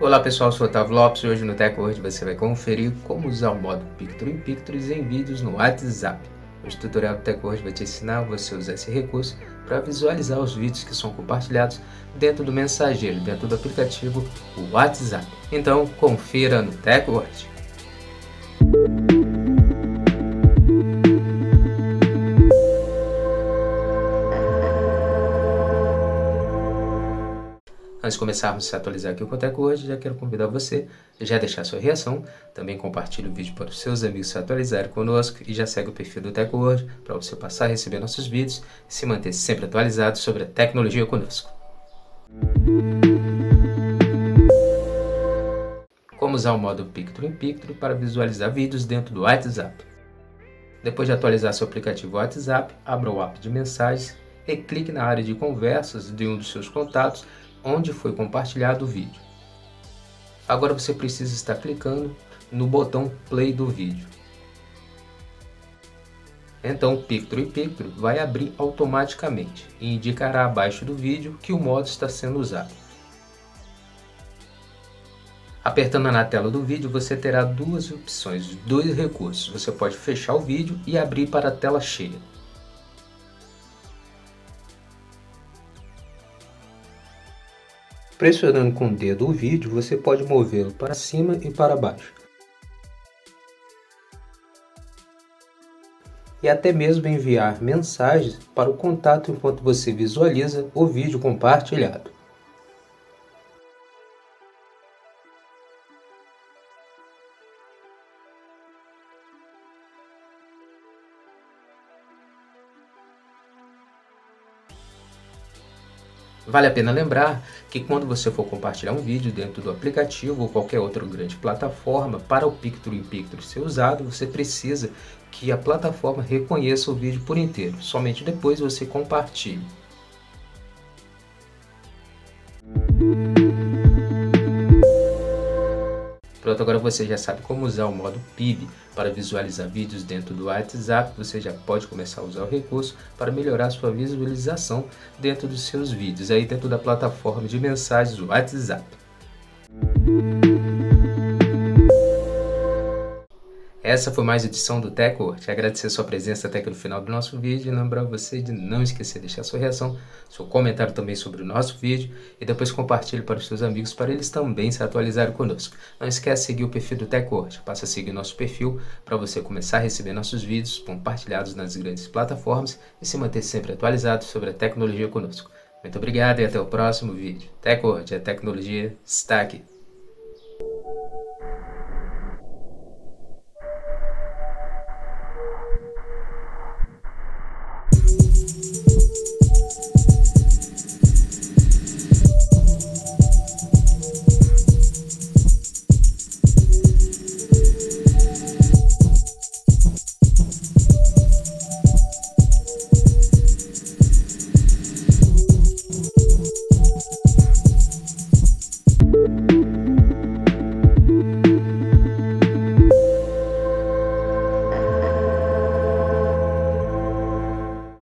Olá pessoal, sou o Otávio Lopes e hoje no TechWord você vai conferir como usar o modo Picture in Pictures em vídeos no WhatsApp. O tutorial do TechWord vai te ensinar você usar esse recurso para visualizar os vídeos que são compartilhados dentro do mensageiro, dentro do aplicativo WhatsApp. Então confira no TechWord. Antes de começarmos a atualizar aqui o Coteco hoje, já quero convidar você a já deixar sua reação, também compartilhe o vídeo para os seus amigos se atualizarem conosco e já segue o perfil do Teco hoje para você passar a receber nossos vídeos e se manter sempre atualizado sobre a tecnologia conosco. Como usar o modo Picture in Picture para visualizar vídeos dentro do WhatsApp. Depois de atualizar seu aplicativo WhatsApp, abra o app de mensagens e clique na área de conversas de um dos seus contatos onde foi compartilhado o vídeo. Agora você precisa estar clicando no botão play do vídeo. Então o Picture Picture vai abrir automaticamente e indicará abaixo do vídeo que o modo está sendo usado. Apertando na tela do vídeo você terá duas opções, dois recursos. Você pode fechar o vídeo e abrir para a tela cheia. Pressionando com o dedo o vídeo, você pode movê-lo para cima e para baixo. E até mesmo enviar mensagens para o contato enquanto você visualiza o vídeo compartilhado. Vale a pena lembrar que quando você for compartilhar um vídeo dentro do aplicativo ou qualquer outra grande plataforma, para o Picture in Picture ser usado, você precisa que a plataforma reconheça o vídeo por inteiro. Somente depois você compartilhe. Pronto, agora você já sabe como usar o modo PIB para visualizar vídeos dentro do WhatsApp. Você já pode começar a usar o recurso para melhorar sua visualização dentro dos seus vídeos, aí dentro da plataforma de mensagens do WhatsApp. Essa foi mais edição do Teco. Te agradecer sua presença até aqui no final do nosso vídeo e lembrar você de não esquecer de deixar sua reação, seu comentário também sobre o nosso vídeo e depois compartilhe para os seus amigos para eles também se atualizarem conosco. Não esquece de seguir o perfil do Teco. Passa a seguir nosso perfil para você começar a receber nossos vídeos compartilhados nas grandes plataformas e se manter sempre atualizado sobre a tecnologia conosco. Muito obrigado e até o próximo vídeo. Teco, a tecnologia está aqui.